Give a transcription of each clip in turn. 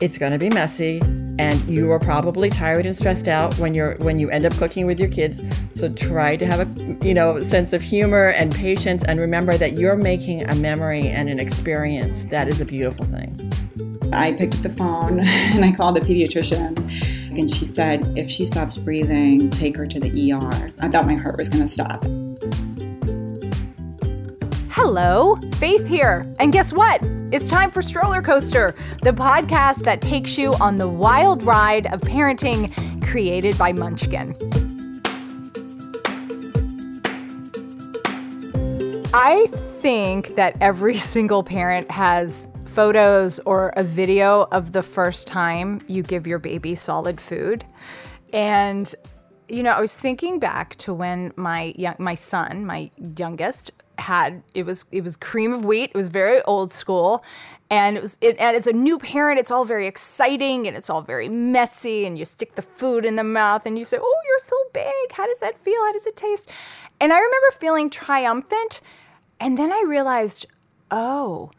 it's going to be messy and you are probably tired and stressed out when you're when you end up cooking with your kids. So try to have a you know sense of humor and patience and remember that you're making a memory and an experience. That is a beautiful thing. I picked up the phone and i called the pediatrician and she said if she stops breathing take her to the er i thought my heart was going to stop Hello, Faith here. And guess what? It's time for Stroller Coaster, the podcast that takes you on the wild ride of parenting created by Munchkin. I think that every single parent has photos or a video of the first time you give your baby solid food. And you know, I was thinking back to when my young, my son, my youngest, had it was it was cream of wheat. It was very old school, and it was it, and as a new parent, it's all very exciting and it's all very messy. And you stick the food in the mouth and you say, "Oh, you're so big. How does that feel? How does it taste?" And I remember feeling triumphant, and then I realized, oh,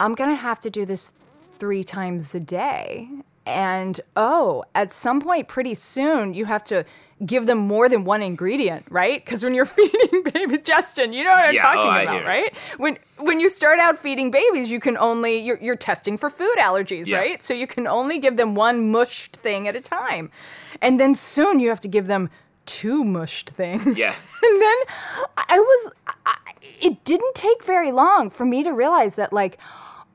I'm gonna have to do this three times a day. And oh, at some point pretty soon, you have to give them more than one ingredient, right? Because when you're feeding baby Justin, you know what I'm Yeah, talking oh, about, right? When when you start out feeding babies, you can only you're, you're testing for food allergies, Yeah. right? So you can only give them one mushed thing at a time, and then soon you have to give them two mushed things. Yeah. and then I was, I, it didn't take very long for me to realize that, like,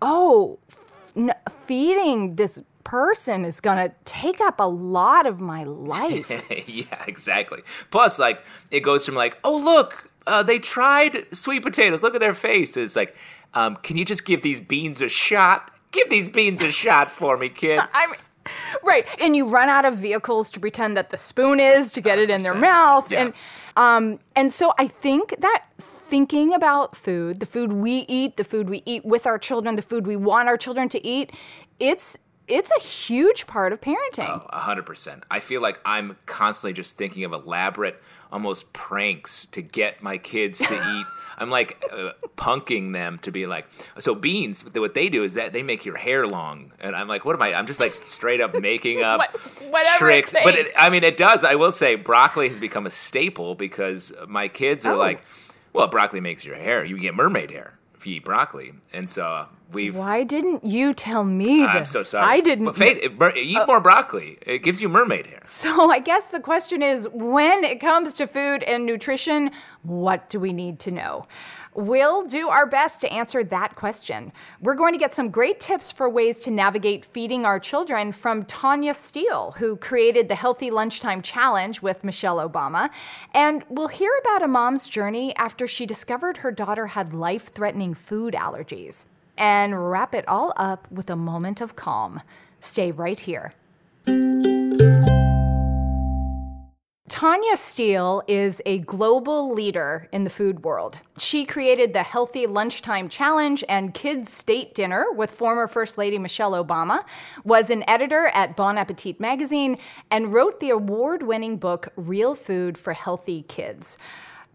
oh, f- n- feeding this person is gonna take up a lot of my life. yeah, exactly. Plus, like, it goes from like, oh look, uh, they tried sweet potatoes. Look at their face. It's like, um, can you just give these beans a shot? Give these beans a shot for me, kid. I mean, right. And you run out of vehicles to pretend that the spoon is to get it in their mouth. Yeah. And um, and so I think that thinking about food, the food we eat, the food we eat with our children, the food we want our children to eat, it's it's a huge part of parenting. A hundred percent. I feel like I'm constantly just thinking of elaborate, almost pranks to get my kids to eat. I'm like uh, punking them to be like, so beans. What they do is that they make your hair long, and I'm like, what am I? I'm just like straight up making up What- whatever it tricks. but it. I mean, it does. I will say, broccoli has become a staple because my kids are Oh. like, well, broccoli makes your hair. You get mermaid hair if you eat broccoli, and so we've. Why didn't you tell me this? I'm so sorry. I didn't. But Faith, eat uh, more broccoli. It gives you mermaid hair. So I guess the question is when it comes to food and nutrition, what do we need to know? We'll do our best to answer that question. We're going to get some great tips for ways to navigate feeding our children from Tanya Steel, who created the Healthy Lunchtime Challenge with Michelle Obama. And we'll hear about a mom's journey after she discovered her daughter had life threatening food allergies. And wrap it all up with a moment of calm. Stay right here. Tanya Steel is a global leader in the food world. She created the Healthy Lunchtime Challenge and Kids State Dinner with former First Lady Michelle Obama, was an editor at Bon Appetit magazine, and wrote the award winning book Real Food for Healthy Kids.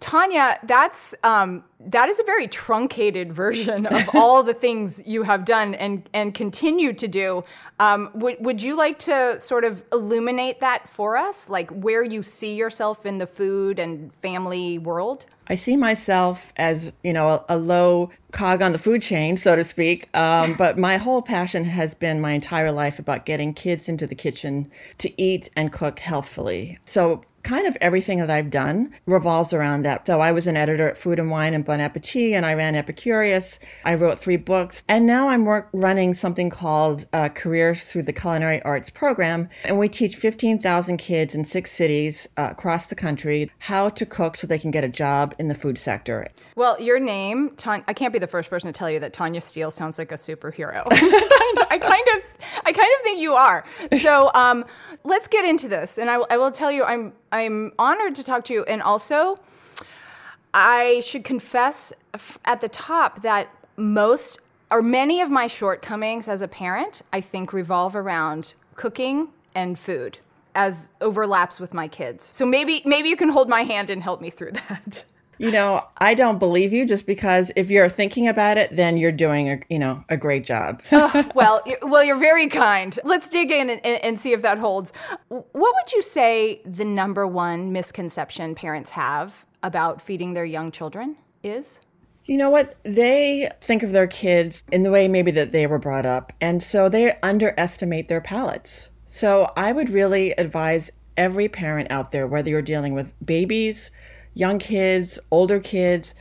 Tanya, that's um, that is a very truncated version of all the things you have done and and continue to do. Um, would would you like to sort of illuminate that for us, like where you see yourself in the food and family world? I see myself as, you know, a, a low cog on the food chain, so to speak. Um, but my whole passion has been my entire life about getting kids into the kitchen to eat and cook healthfully. So kind of everything that I've done revolves around that. So I was an editor at Food and Wine and Bon Appetit, and I ran Epicurious. I wrote three books, and now I'm work, running something called uh, Careers Through the Culinary Arts Program, and we teach 15,000 kids in six cities uh, across the country how to cook so they can get a job in the food sector. Well, your name, Tanya, I can't be the first person to tell you that Tanya Steel sounds like a superhero. I kind of, I kind of think you are. So um, let's get into this, and I, will- I will tell you, I'm, I'm honored to talk to you, and also, I should confess at the top that most or many of my shortcomings as a parent, I think, revolve around cooking and food as overlaps with my kids. So maybe maybe you can hold my hand and help me through that. You know, I don't believe you just because if you're thinking about it, then you're doing a you know a great job. oh, well, well, you're very kind. Let's dig in and, and see if that holds. What would you say the number one misconception parents have about feeding their young children is? You know what? They think of their kids in the way maybe that they were brought up, and so they underestimate their palates. So I would really advise every parent out there, whether you're dealing with babies, young kids, older kids,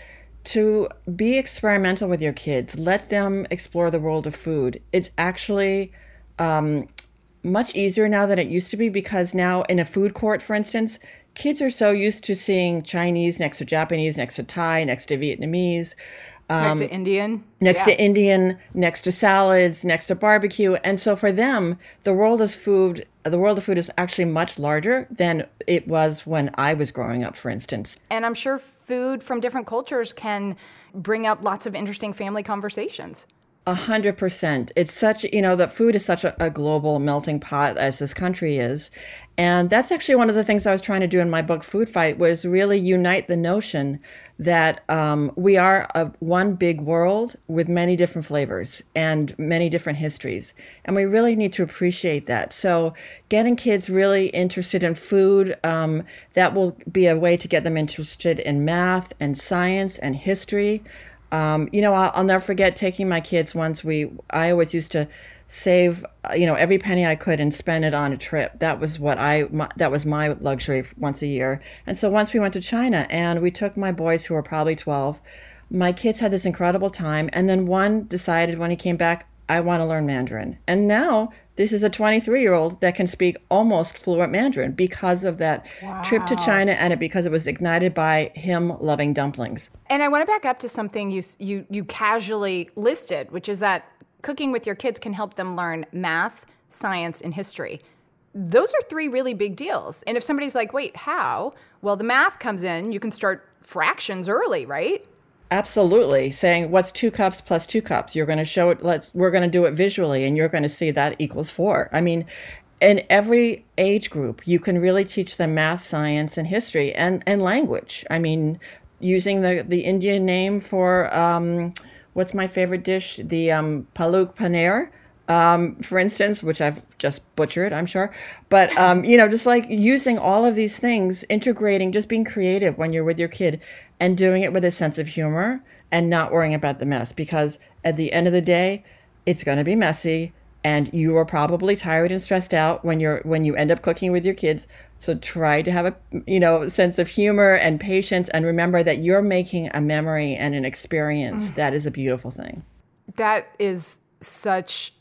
to be experimental with your kids. Let them explore the world of food. It's actually um, much easier now than it used to be because now in a food court, for instance, kids are so used to seeing Chinese next to Japanese, next to Thai, next to Vietnamese. Um, next to Indian. Next yeah. to Indian, next to salads, next to barbecue. And so for them, the world of food, the world of food is actually much larger than it was when I was growing up, for instance. And I'm sure food from different cultures can bring up lots of interesting family conversations. A hundred percent. It's such, you know, that food is such a, a, global melting pot as this country is. And that's actually one of the things I was trying to do in my book, Food Fight, was really unite the notion that um, we are a, one big world with many different flavors and many different histories. And we really need to appreciate that. So getting kids really interested in food, um, that will be a way to get them interested in math and science and history. Um, you know, I'll, I'll, never forget taking my kids once. We, I always used to save, you know, every penny I could and spend it on a trip. That was what I, my, that was my luxury once a year. And so once we went to China and we took my boys who were probably 12, my kids had this incredible time. And then one decided when he came back, I want to learn Mandarin. And now this is a 23 year old that can speak almost fluent Mandarin because of that wow. trip to China and it because it was ignited by him loving dumplings. And I want to back up to something you you you casually listed, which is that cooking with your kids can help them learn math, science, and history. Those are three really big deals. And if somebody's like, "Wait, how?" Well, the math comes in. You can start fractions early, right? Absolutely. Saying what's two cups plus two cups? You're going to show it. Let's, we're going to do it visually and you're going to see that equals four. I mean, in every age group, you can really teach them math, science, and history and, and language. I mean, using the, the Indian name for um, what's my favorite dish? The um, palak paneer um, for instance, which I've just butchered, I'm sure. But, um, you know, just like using all of these things, integrating, just being creative when you're with your kid and doing it with a sense of humor and not worrying about the mess. Because at the end of the day, it's going to be messy and you are probably tired and stressed out when you're when you end up cooking with your kids so try to have a you know sense of humor and patience and remember that you're making a memory and an experience mm. that is a beautiful thing that is such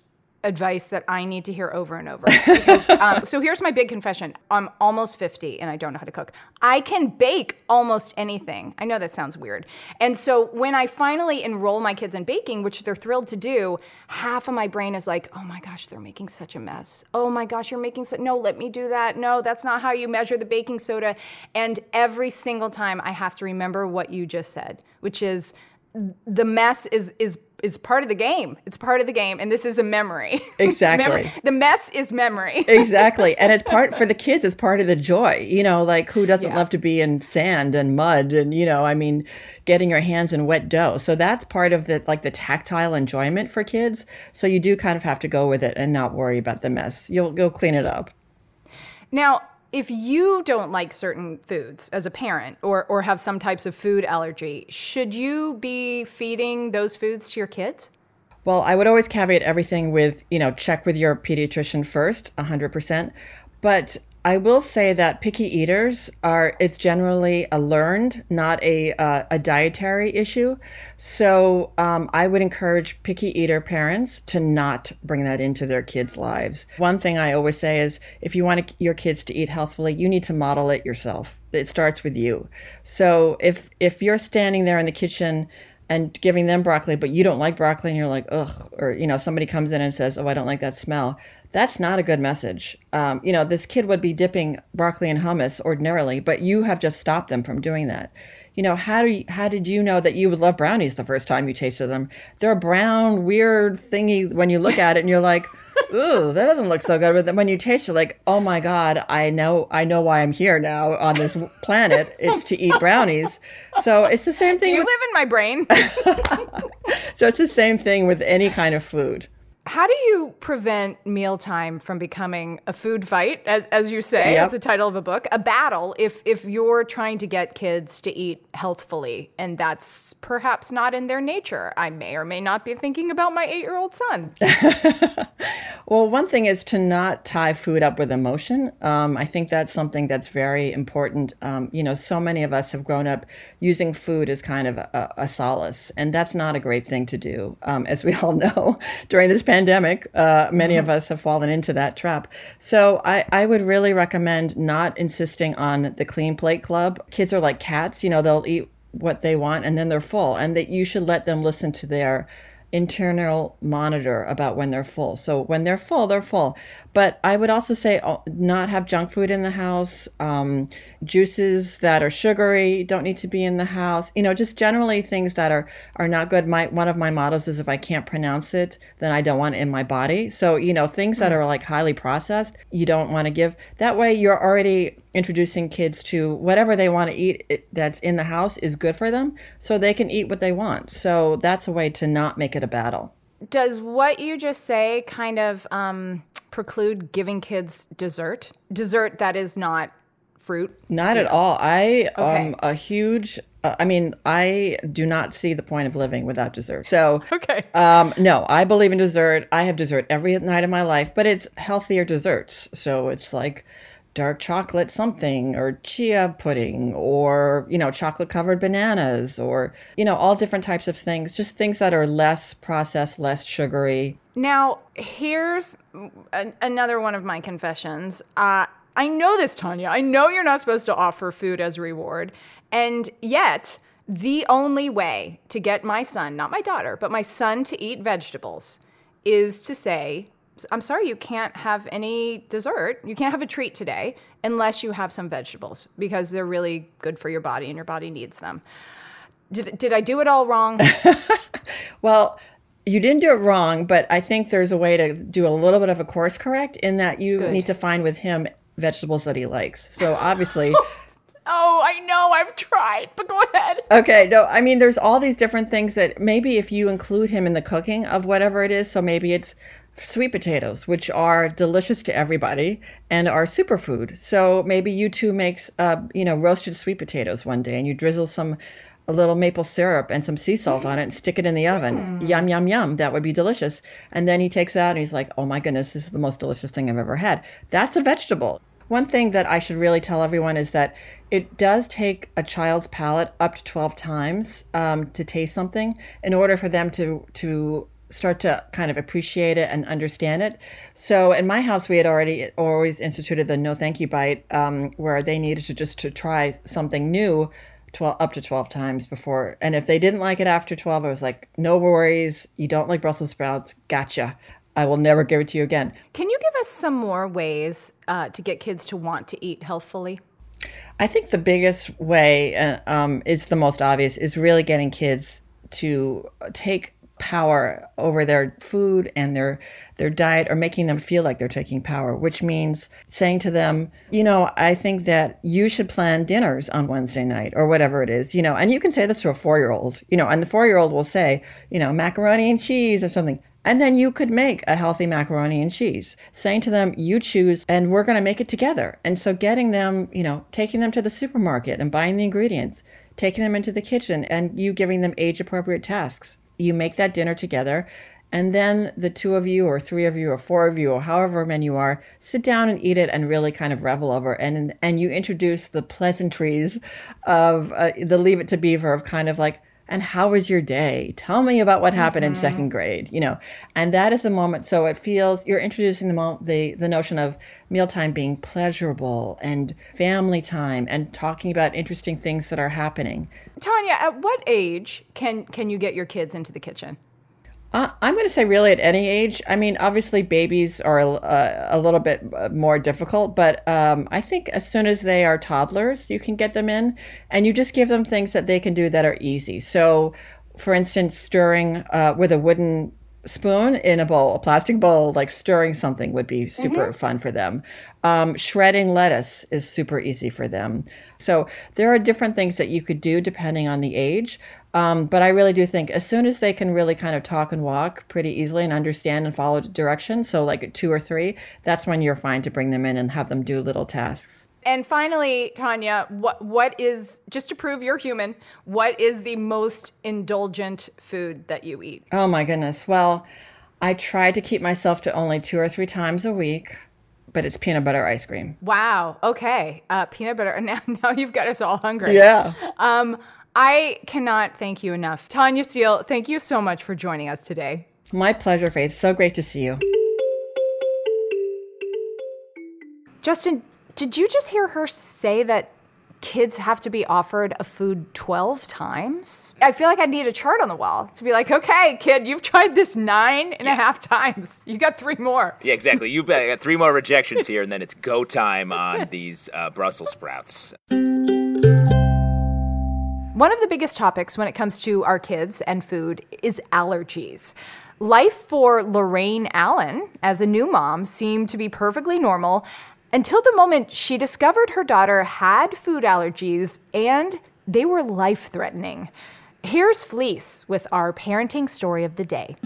advice that I need to hear over and over. Because, um, so here's my big confession I'm almost 50 and I don't know how to cook. I can bake almost anything. I know that sounds weird. And so when I finally enroll my kids in baking, which they're thrilled to do, half of my brain is like, oh my gosh, they're making such a mess. Oh my gosh, you're making so. No, let me do that. No, that's not how you measure the baking soda. And every single time I have to remember what you just said, which is, the mess is is is part of the game. It's part of the game, and this is a memory. Exactly. the mess is memory. exactly, and it's part for the kids. It's part of the joy. You know, like who doesn't yeah. love to be in sand and mud, and you know, I mean, getting your hands in wet dough. So that's part of the like the tactile enjoyment for kids. So you do kind of have to go with it and not worry about the mess. You'll you'll clean it up. Now, if you don't like certain foods as a parent or, or have some types of food allergy, should you be feeding those foods to your kids? Well, I would always caveat everything with, you know, check with your pediatrician first, 100%. But I will say that picky eaters are it's generally a learned, not a uh, a dietary issue. So um, I would encourage picky eater parents to not bring that into their kids' lives. One thing I always say is if you want your kids to eat healthfully, you need to model it yourself. It starts with you. So if if you're standing there in the kitchen and giving them broccoli, but you don't like broccoli and you're like, ugh, or, you know, somebody comes in and says, oh, I don't like that smell that's not a good message. Um, you know, this kid would be dipping broccoli in hummus ordinarily, but you have just stopped them from doing that. You know, how do you, how did you know that you would love brownies the first time you tasted them? They're a brown, weird thingy when you look at it, and you're like, ooh, that doesn't look so good. But then when you taste, you're like, oh my god, I know, I know why I'm here now on this planet. It's to eat brownies. So it's the same thing. Do you with- live in my brain? so it's the same thing with any kind of food. How do you prevent mealtime from becoming a food fight, as, as you say? Yep. It's the title of a book, a battle. If if you're trying to get kids to eat healthfully, and that's perhaps not in their nature, I may or may not be thinking about my eight year old son. Well, one thing is to not tie food up with emotion. Um, I think that's something that's very important. Um, you know, so many of us have grown up using food as kind of a, a solace, and that's not a great thing to do. Um, as we all know, during this pandemic, uh, many of us have fallen into that trap. So I, I would really recommend not insisting on the clean plate club. Kids are like cats, you know, they'll eat what they want and then they're full, and that you should let them listen to their internal monitor about when they're full. So when they're full, they're full. But I would also say oh, not have junk food in the house. Um, juices that are sugary don't need to be in the house. You know, just generally things that are are not good. My one of my mottos is if I can't pronounce it, then I don't want it in my body. So you know, things that are like highly processed, you don't want to give. That way, you're already introducing kids to whatever they want to eat that's in the house is good for them so they can eat what they want so that's a way to not make it a battle Does what you just say kind of um, preclude giving kids dessert? Dessert that is not fruit? not at all i Okay. am a huge uh, i mean i do not see the point of living without dessert so Okay. um, no i believe in dessert i have dessert every night of my life but it's healthier desserts so it's like dark chocolate something or chia pudding or you know chocolate covered bananas or you know all different types of things just things that are less processed less sugary Now, here's an, another one of my confessions. Uh, I know this, Tanya. I know you're not supposed to offer food as reward. And yet, the only way to get my son, not my daughter, but my son to eat vegetables is to say, I'm sorry, you can't have any dessert. You can't have a treat today unless you have some vegetables because they're really good for your body and your body needs them. Did, did I do it all wrong? Well, you didn't do it wrong, but I think there's a way to do a little bit of a course correct in that you Good. need to find with him vegetables that he likes. So obviously, oh, I know, I've tried, but go ahead. okay, no, I mean, there's all these different things that maybe if you include him in the cooking of whatever it is, so maybe it's sweet potatoes, which are delicious to everybody and are superfood. So maybe you two makes, uh, you know, roasted sweet potatoes one day and you drizzle some a little maple syrup and some sea salt on it and stick it in the oven. Yum, yum, yum. That would be delicious. And then he takes it out and he's like, oh my goodness, this is the most delicious thing I've ever had. That's a vegetable. One thing that I should really tell everyone is that it does take a child's palate up to 12 times um, to taste something in order for them to, to start to kind of appreciate it and understand it. So in my house, we had already always instituted the no thank you bite, um, where they needed to just to try something new 12 up to 12 times before. And if they didn't like it after 12 i was like no worries. You don't like brussels sprouts. Gotcha. I will never give it to you again. Can you give us some more ways uh, to get kids to want to eat healthfully? i think the biggest way uh, um, is the most obvious is really getting kids to take power over their food and their their diet or making them feel like they're taking power which means saying to them you know i think that you should plan dinners on wednesday night or whatever it is you know and you can say this to a 4-year-old you know and the 4-year-old will say you know macaroni and cheese or something and then you could make a healthy macaroni and cheese, saying to them, you choose, and we're going to make it together. And so getting them, you know, taking them to the supermarket and buying the ingredients, taking them into the kitchen, and you giving them age appropriate tasks. You make that dinner together. And then the two of you, or three of you, or four of you, or however many you are, sit down and eat it and really kind of revel over. And and you introduce the pleasantries of uh, the Leave It to Beaver of kind of like, and how was your day? Tell me about what happened in mm-hmm. second grade, you know. And that is a moment. So it feels you're introducing the mo- the the notion of mealtime being pleasurable and family time and talking about interesting things that are happening. Tanya, at what age can can you get your kids into the kitchen? Uh, I'm going to say really at any age. I mean, obviously babies are uh, a little bit uh, more difficult, but um, I think as soon as they are toddlers, you can get them in, and you just give them things that they can do that are easy. So, for instance, stirring uh, with a wooden spoon in a bowl, a plastic bowl, like stirring something would be super mm-hmm. fun for them. Um, shredding lettuce is super easy for them. So there are different things that you could do depending on the age. Um, but I really do think as soon as they can really kind of talk and walk pretty easily and understand and follow direction, so like two or three, that's when you're fine to bring them in and have them do little tasks. And finally, Tanya, what what is just to prove you're human? What is the most indulgent food that you eat? Oh my goodness. Well, I try to keep myself to only two or three times a week, but it's peanut butter ice cream. Wow. Okay. Uh, peanut butter. Now, now you've got us all hungry. Yeah. Um, I cannot thank you enough, Tanya Steel. Thank you so much for joining us today. My pleasure, Faith. So great to see you. Justin, did you just hear her say that kids have to be offered a food 12 times? I feel like I need a chart on the wall to be like, okay, kid, you've tried this nine and yeah. a half times. You got three more. Yeah, exactly. You've got three more rejections here, and then it's go time on these uh, Brussels sprouts. One of the biggest topics when it comes to our kids and food is allergies. Life for Lorraine Allen as a new mom seemed to be perfectly normal until the moment she discovered her daughter had food allergies and they were life threatening. Here's Fleece with our parenting story of the day.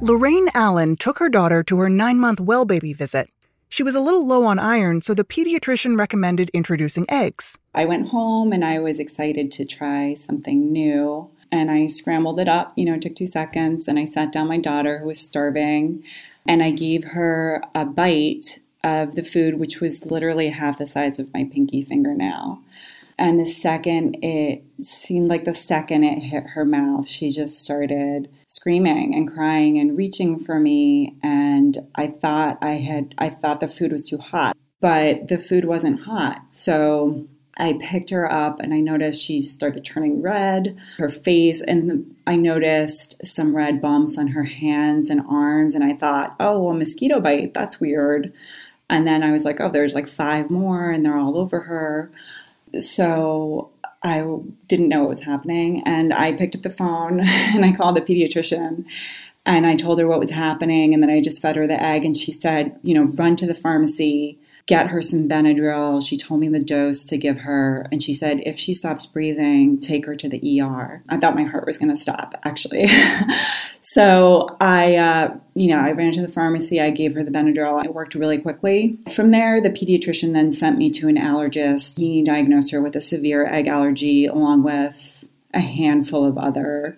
Lorraine Allen took her daughter to her nine month well baby visit. She was a little low on iron, so the pediatrician recommended introducing eggs. I went home and I was excited to try something new. And I scrambled it up, you know, it took two seconds. And I sat down my daughter who was starving and I gave her a bite of the food, which was literally half the size of my pinky fingernail. And the second it seemed like the second it hit her mouth, she just started screaming and crying and reaching for me. And I thought I had, I thought the food was too hot, but the food wasn't hot. So I picked her up and I noticed she started turning red, her face, and I noticed some red bumps on her hands and arms. And I thought, oh, a mosquito bite. That's weird. And then I was like, oh, there's like five more and they're all over her. So I didn't know what was happening. And I picked up the phone and I called the pediatrician and I told her what was happening. And then I just fed her the egg. And she said, you know, run to the pharmacy get her some Benadryl. She told me the dose to give her, and she said if she stops breathing, take her to the ER. I thought my heart was going to stop, actually. so I, uh, you know, I ran to the pharmacy. I gave her the Benadryl. It worked really quickly. From there, the pediatrician then sent me to an allergist. He diagnosed her with a severe egg allergy, along with a handful of other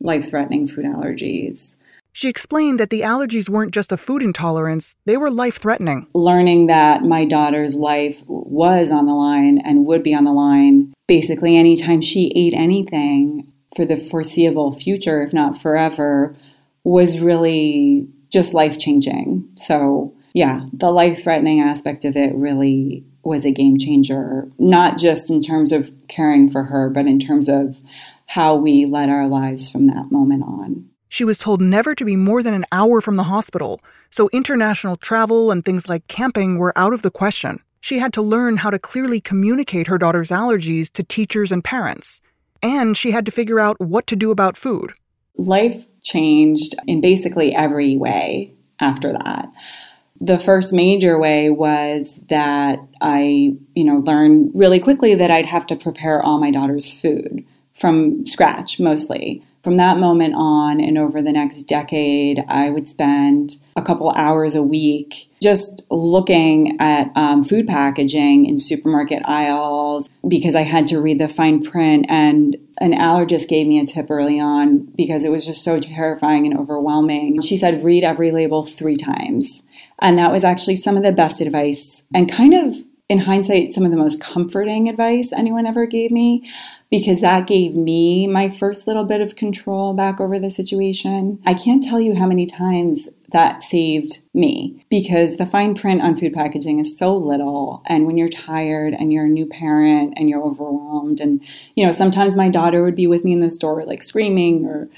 life-threatening food allergies. She explained that the allergies weren't just a food intolerance, they were life threatening. Learning that my daughter's life was on the line and would be on the line basically anytime she ate anything for the foreseeable future, if not forever, was really just life changing. So, yeah, the life threatening aspect of it really was a game changer, not just in terms of caring for her, but in terms of how we led our lives from that moment on. She was told never to be more than an hour from the hospital, so international travel and things like camping were out of the question. She had to learn how to clearly communicate her daughter's allergies to teachers and parents. And she had to figure out what to do about food. Life changed in basically every way after that. The first major way was that I, you know, learned really quickly that I'd have to prepare all my daughter's food from scratch mostly from that moment on and over the next decade, I would spend a couple hours a week just looking at um, food packaging in supermarket aisles because I had to read the fine print. And an allergist gave me a tip early on because it was just so terrifying and overwhelming. She said, read every label three times. And that was actually some of the best advice and kind of in hindsight, some of the most comforting advice anyone ever gave me because that gave me my first little bit of control back over the situation. I can't tell you how many times that saved me because the fine print on food packaging is so little. And when you're tired and you're a new parent and you're overwhelmed, and you know, sometimes my daughter would be with me in the store, like screaming or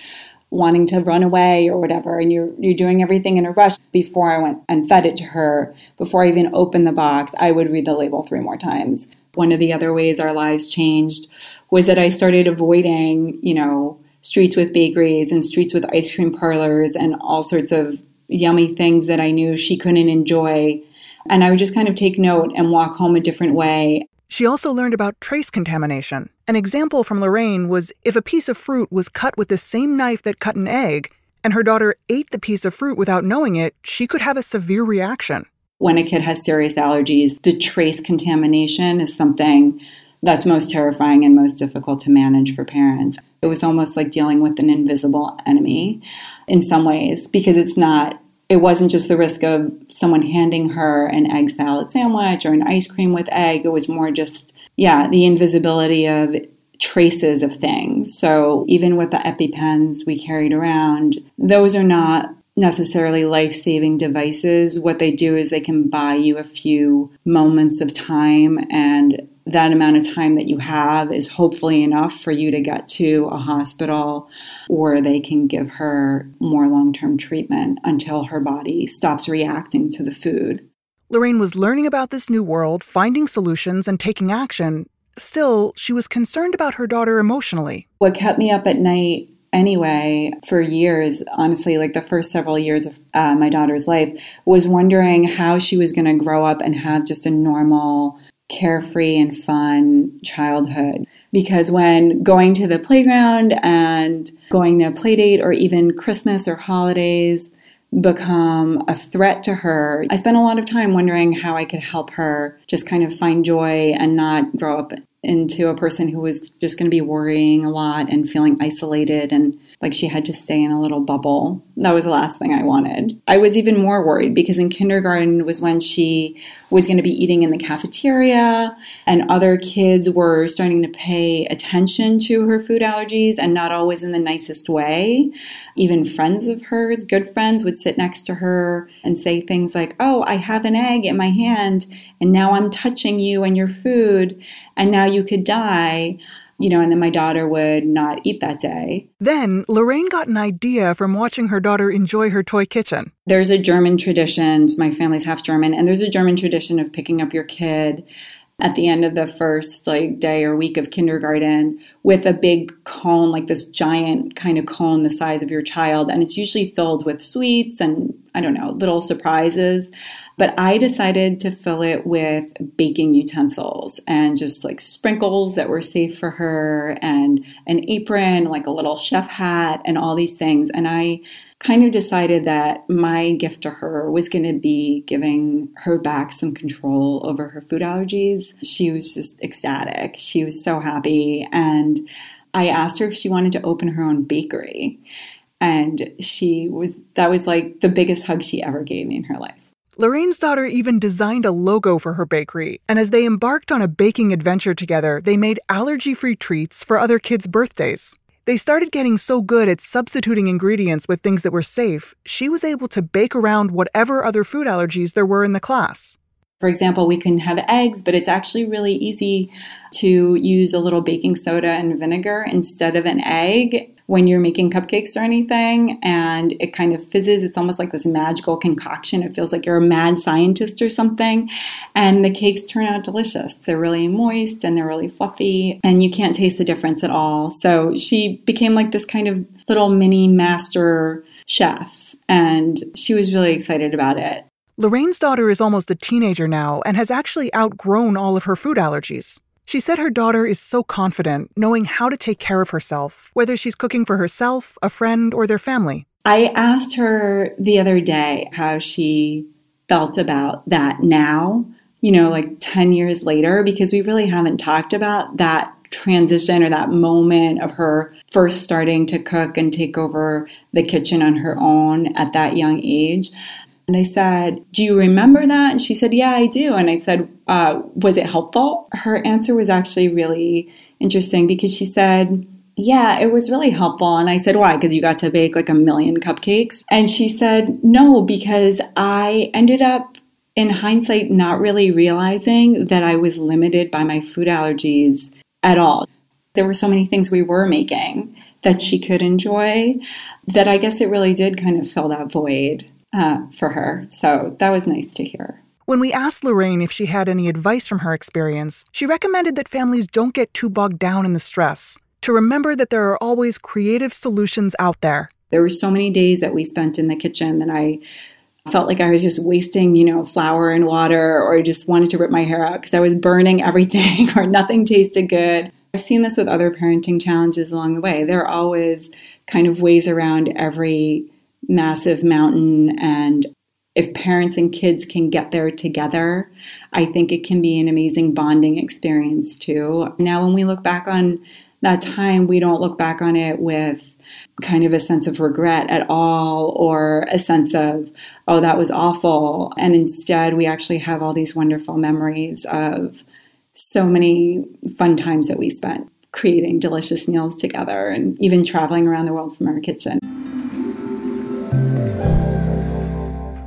wanting to run away or whatever and you're you're doing everything in a rush before I went and fed it to her before I even opened the box I would read the label three more times one of the other ways our lives changed was that I started avoiding you know streets with bakeries and streets with ice cream parlors and all sorts of yummy things that I knew she couldn't enjoy. And I would just kind of take note and walk home a different way. She also learned about trace contamination. An example from Lorraine was if a piece of fruit was cut with the same knife that cut an egg, and her daughter ate the piece of fruit without knowing it, she could have a severe reaction. When a kid has serious allergies, the trace contamination is something that's most terrifying and most difficult to manage for parents. It was almost like dealing with an invisible enemy in some ways because it's not it wasn't just the risk of someone handing her an egg salad sandwich or an ice cream with egg. It was more just, yeah, the invisibility of traces of things. So even with the EpiPens we carried around, those are not necessarily life saving devices. What they do is they can buy you a few moments of time and that amount of time that you have is hopefully enough for you to get to a hospital or they can give her more long term treatment until her body stops reacting to the food. Lorraine was learning about this new world, finding solutions, and taking action. Still, she was concerned about her daughter emotionally. What kept me up at night anyway for years, honestly, like the first several years of uh, my daughter's life, was wondering how she was going to grow up and have just a normal carefree and fun childhood. Because when going to the playground and going to a play date or even Christmas or holidays become a threat to her, I spent a lot of time wondering how I could help her just kind of find joy and not grow up into a person who was just going to be worrying a lot and feeling isolated and like she had to stay in a little bubble. That was the last thing I wanted. I was even more worried because in kindergarten was when she was going to be eating in the cafeteria and other kids were starting to pay attention to her food allergies and not always in the nicest way. Even friends of hers, good friends, would sit next to her and say things like, Oh, I have an egg in my hand and now I'm touching you and your food and now you could die you know, and then my daughter would not eat that day. Then Lorraine got an idea from watching her daughter enjoy her toy kitchen. There's a German tradition, my family's half German, and there's a German tradition of picking up your kid at the end of the first like day or week of kindergarten with a big cone like this giant kind of cone the size of your child and it's usually filled with sweets and i don't know little surprises but i decided to fill it with baking utensils and just like sprinkles that were safe for her and an apron like a little chef hat and all these things and i kind of decided that my gift to her was going to be giving her back some control over her food allergies. She was just ecstatic. She was so happy. And I asked her if she wanted to open her own bakery. And she was, that was like the biggest hug she ever gave me in her life. Lorraine's daughter even designed a logo for her bakery, and as they embarked on a baking adventure together, they made allergy free treats for other kids' birthdays. They started getting so good at substituting ingredients with things that were safe, she was able to bake around whatever other food allergies there were in the class. For example, we can have eggs, but it's actually really easy to use a little baking soda and vinegar instead of an egg when you're making cupcakes or anything and it kind of fizzes. It's almost like this magical concoction. It feels like you're a mad scientist or something. And the cakes turn out delicious. They're really moist and they're really fluffy and you can't taste the difference at all. So she became like this kind of little mini master chef and she was really excited about it. Lorraine's daughter is almost a teenager now and has actually outgrown all of her food allergies. She said her daughter is so confident, knowing how to take care of herself, whether she's cooking for herself, a friend, or their family. I asked her the other day how she felt about that now, you know, like 10 years later, because we really haven't talked about that transition or that moment of her first starting to cook and take over the kitchen on her own at that young age. And I said, Do you remember that? And she said, Yeah, I do. And I said, uh, Was it helpful? Her answer was actually really interesting because she said, yeah, it was really helpful. And I said, why? Because you got to bake like a million cupcakes? And she said, no, because I ended up in hindsight not really realizing that I was limited by my food allergies at all. There were so many things we were making that she could enjoy that I guess it really did kind of fill that void uh, for her. So that was nice to hear. When we asked Lorraine if she had any advice from her experience, she recommended that families don't get too bogged down in the stress. to remember that there are always creative solutions out there. There were so many days that we spent in the kitchen that I felt like I was just wasting, you know, flour and water or just wanted to rip my hair out because I was burning everything or nothing tasted good. I've seen this with other parenting challenges along the way. There are always kind of ways around every massive mountain and if parents and kids can get there together, I think it can be an amazing bonding experience too. Now, when we look back on that time, we don't look back on it with kind of a sense of regret at all or a sense of, oh, that was awful. And instead, we actually have all these wonderful memories of so many fun times that we spent creating delicious meals together and even traveling around the world from our kitchen.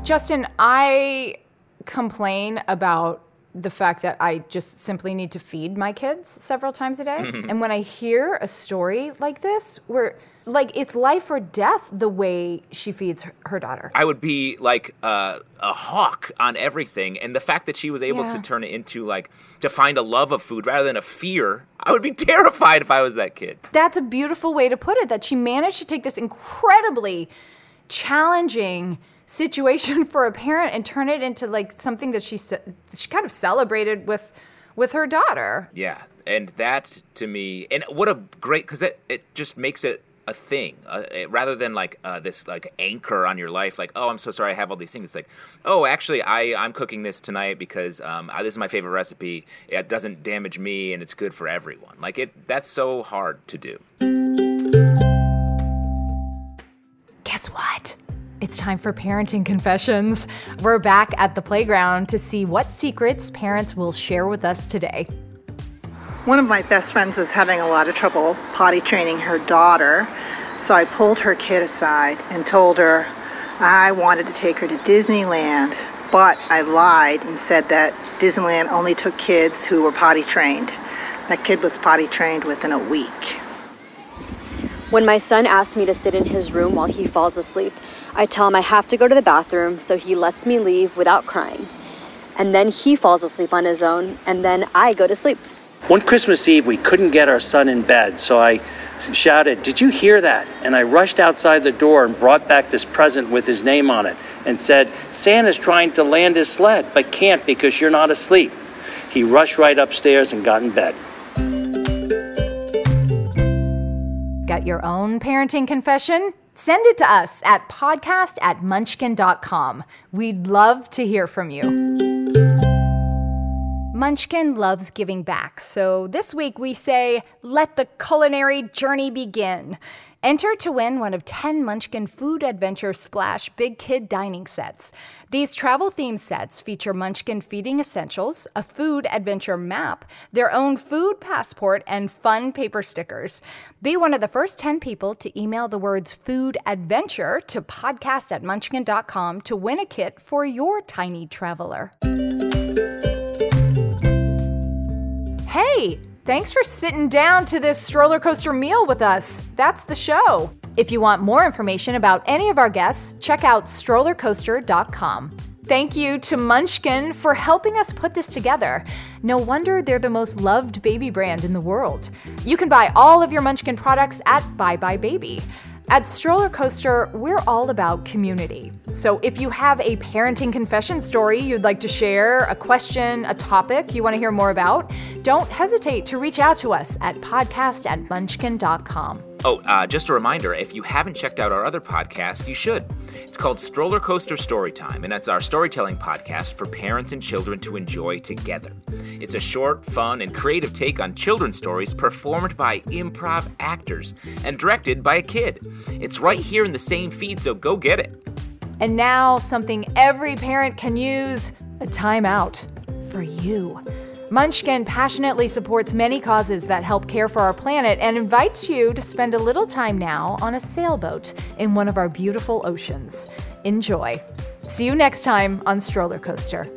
Justin, I complain about the fact that I just simply need to feed my kids several times a day. and when I hear a story like this, where like it's life or death the way she feeds her, her daughter. I would be like uh, a hawk on everything, and the fact that she was able Yeah. to turn it into like to find a love of food rather than a fear, I would be terrified if I was that kid. That's a beautiful way to put it that she managed to take this incredibly challenging situation for a parent and turn it into like something that she she kind of celebrated with with her daughter. Yeah, and that to me, and what a great because it it just makes it a thing uh, it- rather than like uh, this like anchor on your life. Like, oh, I'm so sorry, I have all these things. It's like, oh, actually, I I'm cooking this tonight because um, I, this is my favorite recipe. It doesn't damage me, and it's good for everyone. Like it, that's so hard to do. It's time for parenting confessions. We're back at the playground to see what secrets parents will share with us today. One of my best friends was having a lot of trouble potty training her daughter, so I pulled her kid aside and told her I wanted to take her to Disneyland, but I lied and said that Disneyland only took kids who were potty trained. That kid was potty trained within a week. When my son asked me to sit in his room while he falls asleep, I tell him I have to go to the bathroom, so he lets me leave without crying. And then he falls asleep on his own, and then I go to sleep. One Christmas Eve, we couldn't get our son in bed, so I shouted, Did you hear that? And I rushed outside the door and brought back this present with his name on it and said, Santa's trying to land his sled, but can't because you're not asleep. He rushed right upstairs and got in bed. Got your own parenting confession? Send it to us at podcast at munchkin.com. We'd love to hear from you. Munchkin loves giving back, so this week we say, let the culinary journey begin. Enter to win one of 10 Munchkin Food Adventure Splash Big Kid Dining Sets. These travel themed sets feature Munchkin feeding essentials, a food adventure map, their own food passport, and fun paper stickers. Be one of the first 10 people to email the words food adventure to podcast at munchkin.com to win a kit for your tiny traveler. Hey, thanks for sitting down to this stroller coaster meal with us. That's the show. If you want more information about any of our guests, check out strollercoaster.com. Thank you to Munchkin for helping us put this together. No wonder they're the most loved baby brand in the world. You can buy all of your Munchkin products at buybuy BABY. At Stroller Coaster, we're all about community. So if you have a parenting confession story you'd like to share, a question, a topic you want to hear more about, don't hesitate to reach out to us at podcast at munchkin.com. Oh, uh, just a reminder if you haven't checked out our other podcast, you should. It's called Stroller Coaster Storytime, and that's our storytelling podcast for parents and children to enjoy together. It's a short, fun, and creative take on children's stories performed by improv actors and directed by a kid. It's right here in the same feed, so go get it. And now, something every parent can use a timeout for you. Munchkin passionately supports many causes that help care for our planet and invites you to spend a little time now on a sailboat in one of our beautiful oceans. Enjoy. See you next time on Stroller Coaster.